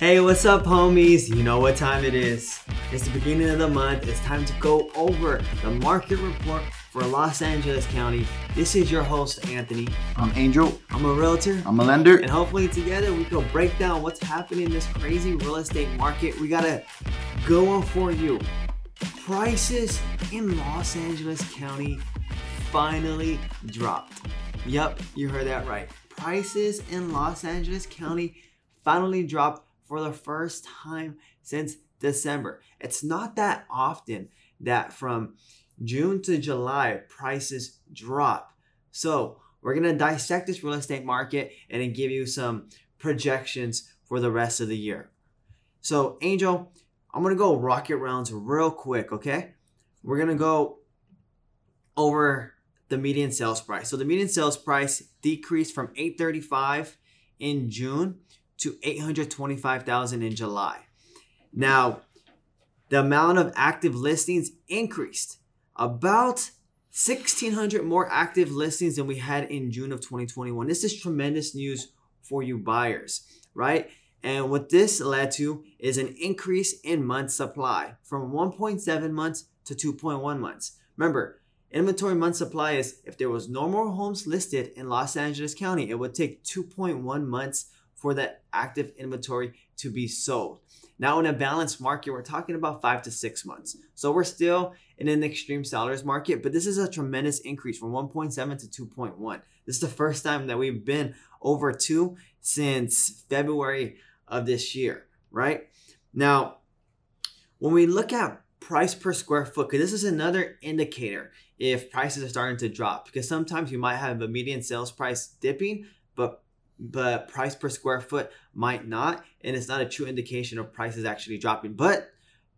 Hey, what's up, homies? You know what time it is. It's the beginning of the month. It's time to go over the market report for Los Angeles County. This is your host, Anthony. I'm Angel. I'm a realtor. I'm a lender. And hopefully, together, we can break down what's happening in this crazy real estate market. We got to go on for you. Prices in Los Angeles County finally dropped. Yup, you heard that right. Prices in Los Angeles County finally dropped for the first time since December. It's not that often that from June to July prices drop. So, we're going to dissect this real estate market and then give you some projections for the rest of the year. So, Angel, I'm going to go rocket rounds real quick, okay? We're going to go over the median sales price. So, the median sales price decreased from 835 in June to 825,000 in July. Now, the amount of active listings increased about 1600 more active listings than we had in June of 2021. This is tremendous news for you buyers, right? And what this led to is an increase in month supply from 1.7 months to 2.1 months. Remember, inventory month supply is if there was no more homes listed in Los Angeles County, it would take 2.1 months for that active inventory to be sold. Now, in a balanced market, we're talking about five to six months. So we're still in an extreme seller's market, but this is a tremendous increase from 1.7 to 2.1. This is the first time that we've been over two since February of this year, right? Now, when we look at price per square foot, because this is another indicator if prices are starting to drop, because sometimes you might have a median sales price dipping, but but price per square foot might not. And it's not a true indication of prices actually dropping. But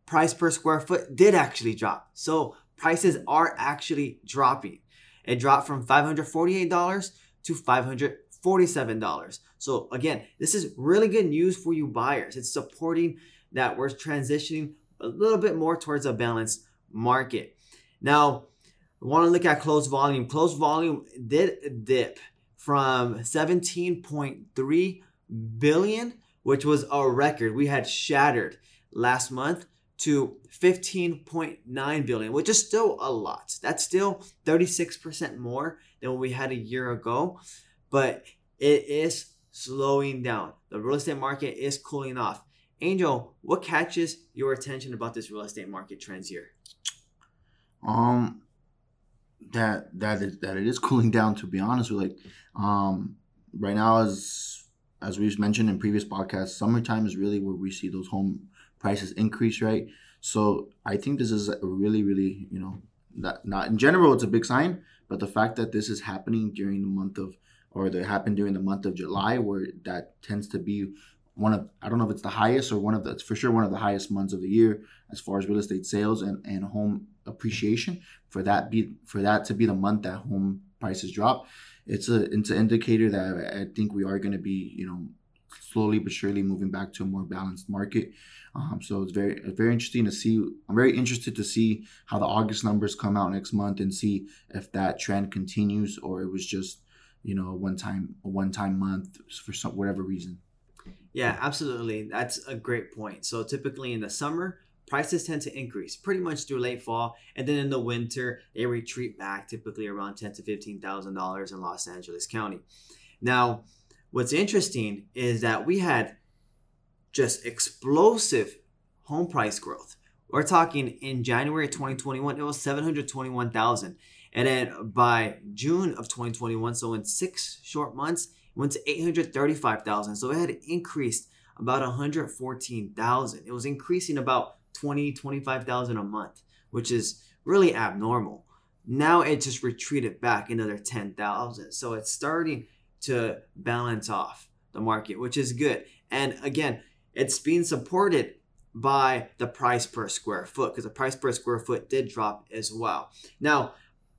price per square foot did actually drop. So prices are actually dropping. It dropped from $548 to $547. So again, this is really good news for you buyers. It's supporting that we're transitioning a little bit more towards a balanced market. Now, we want to look at closed volume. Closed volume did dip from 17.3 billion, which was a record we had shattered last month, to 15.9 billion, which is still a lot. That's still 36% more than what we had a year ago, but it is slowing down. The real estate market is cooling off. Angel, what catches your attention about this real estate market trends here? Um, that that is that it is cooling down. To be honest with, like, um, right now as as we've mentioned in previous podcasts, summertime is really where we see those home prices increase, right? So I think this is a really, really, you know, not not in general, it's a big sign, but the fact that this is happening during the month of, or that happened during the month of July, where that tends to be one of I don't know if it's the highest or one of the it's for sure one of the highest months of the year as far as real estate sales and, and home appreciation. For that be for that to be the month that home prices drop, it's a it's an indicator that I think we are going to be you know slowly but surely moving back to a more balanced market. Um, so it's very very interesting to see. I'm very interested to see how the August numbers come out next month and see if that trend continues or it was just you know a one time a one time month for some whatever reason. Yeah, absolutely. That's a great point. So typically in the summer, prices tend to increase pretty much through late fall, and then in the winter they retreat back, typically around ten to fifteen thousand dollars in Los Angeles County. Now, what's interesting is that we had just explosive home price growth. We're talking in January 2021, it was 721,000. And then by June of 2021, so in six short months, it went to 835,000. So it had increased about 114,000. It was increasing about 20, 25,000 a month, which is really abnormal. Now it just retreated back another 10,000. So it's starting to balance off the market, which is good. And again, it's being supported by the price per square foot because the price per square foot did drop as well. Now,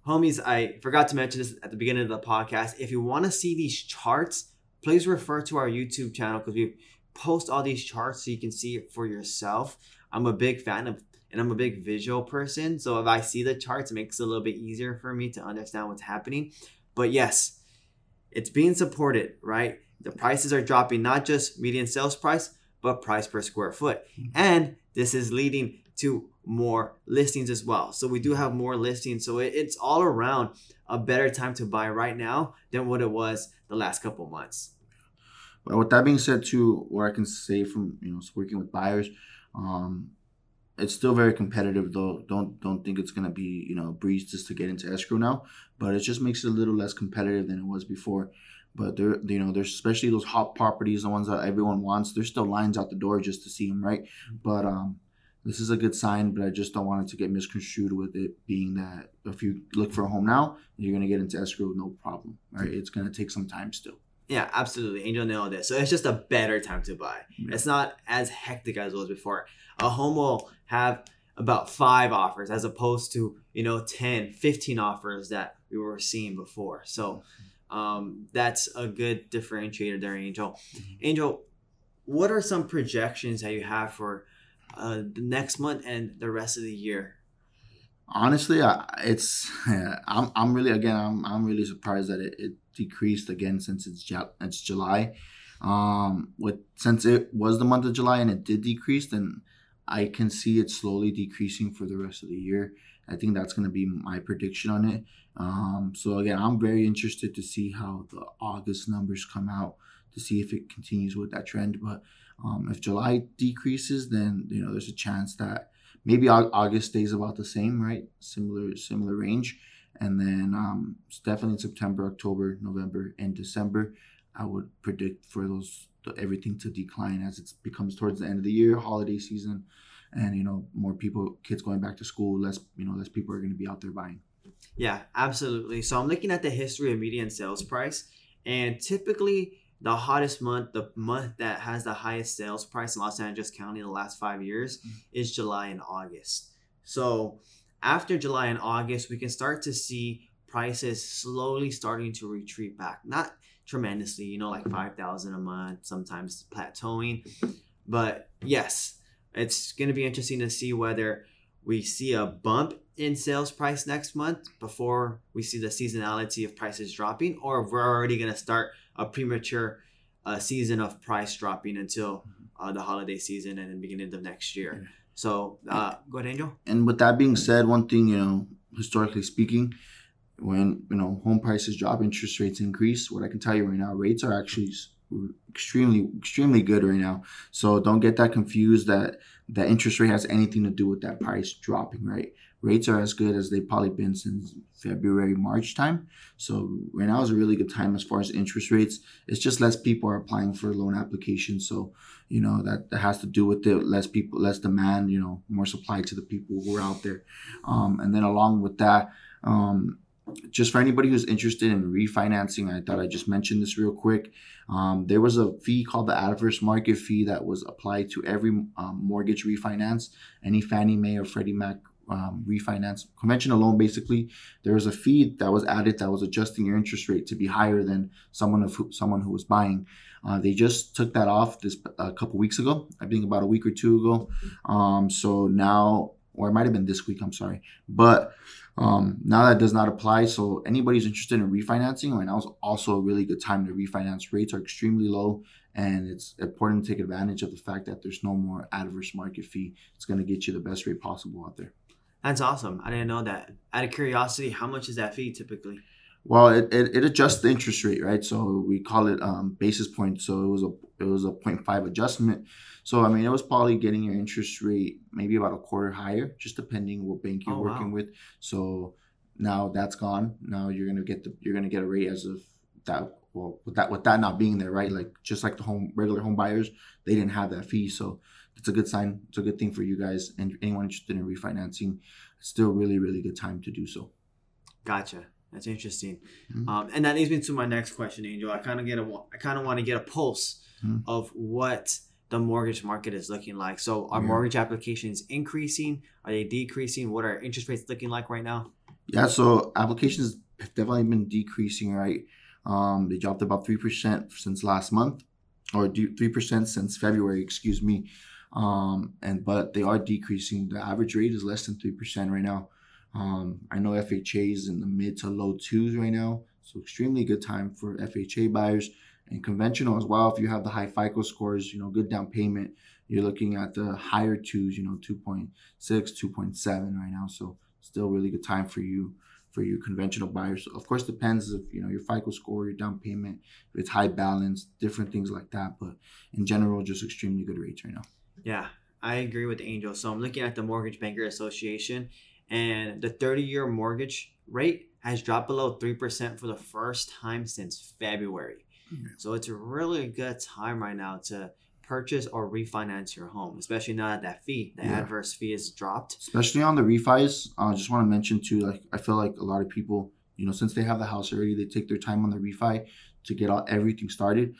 homies, I forgot to mention this at the beginning of the podcast. If you want to see these charts, please refer to our YouTube channel because we post all these charts so you can see it for yourself. I'm a big fan of and I'm a big visual person. So if I see the charts, it makes it a little bit easier for me to understand what's happening. But yes, it's being supported, right? The prices are dropping, not just median sales price, but price per square foot. And this is leading to more listings as well. So we do have more listings. So it's all around a better time to buy right now than what it was the last couple months. But with that being said, too, what I can say from you know working with buyers, um, it's still very competitive though. Don't don't think it's gonna be you know a breeze just to get into escrow now, but it just makes it a little less competitive than it was before. But there, you know, there's especially those hot properties, the ones that everyone wants. There's still lines out the door just to see them, right? But um, this is a good sign. But I just don't want it to get misconstrued with it being that if you look for a home now, you're gonna get into escrow no problem, right? It's gonna take some time still. Yeah, absolutely. Angel nailed it. So it's just a better time to buy. Yeah. It's not as hectic as it was before. A home will have about five offers as opposed to, you know, 10, 15 offers that we were seeing before. So um, that's a good differentiator there, Angel. Angel, what are some projections that you have for uh, the next month and the rest of the year? Honestly, I, it's I'm I'm really again I'm I'm really surprised that it, it decreased again since it's it's July. Um, with since it was the month of July and it did decrease, then I can see it slowly decreasing for the rest of the year. I think that's going to be my prediction on it. Um, so again, I'm very interested to see how the August numbers come out to see if it continues with that trend. But um, if July decreases, then you know there's a chance that maybe August stays about the same, right? Similar similar range, and then um, definitely in September, October, November, and December. I would predict for those everything to decline as it becomes towards the end of the year, holiday season, and you know more people, kids going back to school, less you know less people are going to be out there buying. Yeah, absolutely. So I'm looking at the history of median sales price, and typically the hottest month, the month that has the highest sales price in Los Angeles County in the last five years, Mm. is July and August. So after July and August, we can start to see prices slowly starting to retreat back. Not tremendously, you know, like 5,000 a month, sometimes plateauing. But yes, it's going to be interesting to see whether we see a bump in sales price next month before we see the seasonality of prices dropping, or we're already going to start a premature uh, season of price dropping until uh, the holiday season and the beginning of next year. Yeah. So, uh, go ahead, Angel. And with that being said, one thing you know, historically speaking, when you know home prices drop, interest rates increase. What I can tell you right now, rates are actually extremely extremely good right now. So don't get that confused that that interest rate has anything to do with that price dropping. Right, rates are as good as they've probably been since February March time. So right now is a really good time as far as interest rates. It's just less people are applying for loan applications. So you know that, that has to do with the less people less demand you know more supply to the people who are out there um, and then along with that um, just for anybody who's interested in refinancing i thought i just mentioned this real quick um, there was a fee called the adverse market fee that was applied to every um, mortgage refinance any fannie mae or freddie mac um, refinance conventional loan basically there was a fee that was added that was adjusting your interest rate to be higher than someone of who, someone who was buying uh, they just took that off this a couple weeks ago. I think about a week or two ago. Um, so now, or it might have been this week. I'm sorry, but um, now that does not apply. So anybody's interested in refinancing right now is also a really good time to refinance. Rates are extremely low, and it's important to take advantage of the fact that there's no more adverse market fee. It's going to get you the best rate possible out there. That's awesome. I didn't know that. Out of curiosity, how much is that fee typically? Well, it, it, it adjusts the interest rate, right? So we call it um, basis points. So it was a it was a 0.5 adjustment. So I mean, it was probably getting your interest rate maybe about a quarter higher, just depending what bank you're Oh, wow. working with. So now that's gone. Now you're gonna get the you're gonna get a rate as of that. Well, with that with that not being there, right? Like just like the home regular home buyers, they didn't have that fee. So it's a good sign. It's a good thing for you guys and anyone interested in refinancing. It's still really really good time to do so. Gotcha. That's interesting. Mhm. Um, and that leads me to my next question, Angel. I kind of get a, I kind of want to get a pulse Mhm. of what the mortgage market is looking like. So, are Yeah. mortgage applications increasing? Are they decreasing? What are interest rates looking like right now? Yeah, so applications have definitely been decreasing, right? Um, they dropped about three percent since last month, or three percent since February, excuse me. Um, and but they are decreasing. The average rate is less than three percent right now. Um, I know FHA is in the mid to low twos right now, so extremely good time for FHA buyers. And conventional as well, if you have the high FICO scores, you know, good down payment, you're looking at the higher twos, you know, 2.6, 2.7 right now. So still really good time for you for you conventional buyers. Of course, depends if you know your FICO score, your down payment, if it's high balance, different things like that. But in general, just extremely good rates right now. Yeah, I agree with Angel. So I'm looking at the Mortgage Banker Association, and the 30-year mortgage rate has dropped below three percent for the first time since February. Mm-hmm. So it's a really good time right now to purchase or refinance your home, especially now that that fee, the yeah. adverse fee, is dropped. Especially on the refis, I uh, just want to mention too. Like I feel like a lot of people, you know, since they have the house already, they take their time on the refi to get all everything started.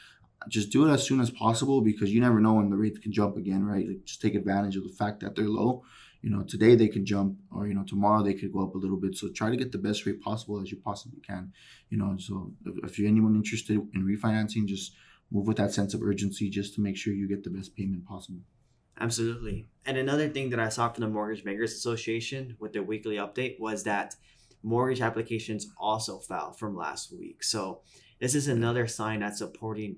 Just do it as soon as possible because you never know when the rates can jump again, right? Like just take advantage of the fact that they're low. You know, today they can jump, or you know, tomorrow they could go up a little bit. So try to get the best rate possible as you possibly can. You know, so if, if you're anyone interested in refinancing, just move with that sense of urgency just to make sure you get the best payment possible. Absolutely. And another thing that I saw from the Mortgage Bankers Association with their weekly update was that mortgage applications also fell from last week. So this is another sign that's supporting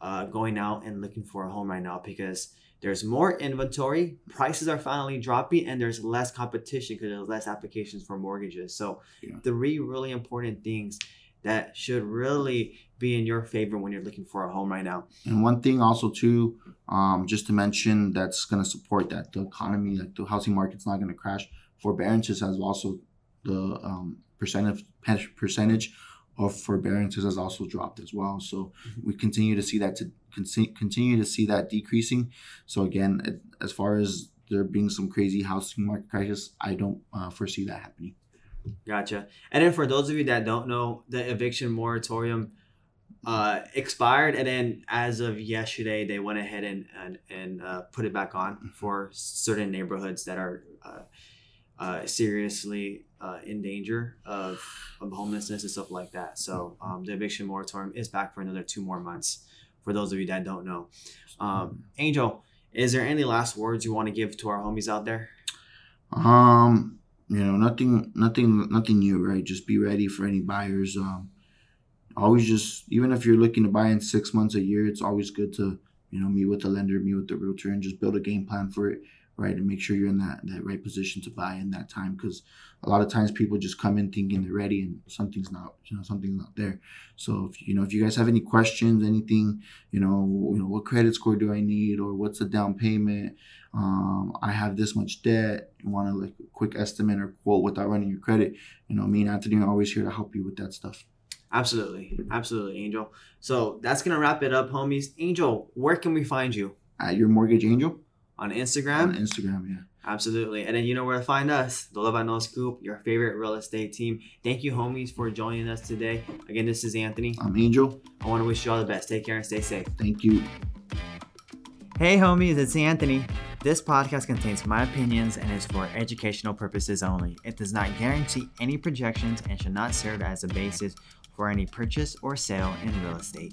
uh, going out and looking for a home right now because there's more inventory, prices are finally dropping, and there's less competition because there's less applications for mortgages. So yeah. three really important things that should really be in your favor when you're looking for a home right now. And one thing also too, um, just to mention that's going to support that the economy, like the housing market's not going to crash. Forbearances has also the um, percentage percentage of forbearances has also dropped as well. So mm-hmm. we continue to see that to continue to see that decreasing. So again, as far as there being some crazy housing market crisis, I don't uh, foresee that happening. Gotcha. And then for those of you that don't know, the eviction moratorium uh, expired, and then as of yesterday, they went ahead and and, and uh, put it back on for certain neighborhoods that are uh, uh seriously uh, in danger of, of homelessness and stuff like that. So um, the eviction moratorium is back for another two more months. For those of you that don't know, um, Angel, is there any last words you want to give to our homies out there? Um, you know, nothing, nothing, nothing new, right? Just be ready for any buyers. Um, always just, even if you're looking to buy in six months, a year, it's always good to, you know, meet with the lender, meet with the realtor, and just build a game plan for it, right? And make sure you're in that that right position to buy in that time, because a lot of times people just come in thinking they're ready and something's not, you know, something's not there. So if you know, if you guys have any questions, anything, you know, you know, what credit score do I need, or what's the down payment? um, I have this much debt, you want to like a quick estimate or quote without running your credit, you know, me and Anthony are always here to help you with that stuff. Absolutely. Absolutely, Angel. So that's going to wrap it up, homies. Angel, where can we find you? At Your Mortgage Angel. On Instagram? On Instagram, yeah. Absolutely. And then you know where to find us. The Love I Know Scoop, your favorite real estate team. Thank you, homies, for joining us today. Again, this is Anthony. I'm Angel. I want to wish you all the best. Take care and stay safe. Thank you. Hey, homies, it's Anthony. This podcast contains my opinions and is for educational purposes only. It does not guarantee any projections and should not serve as a basis for any purchase or sale in real estate.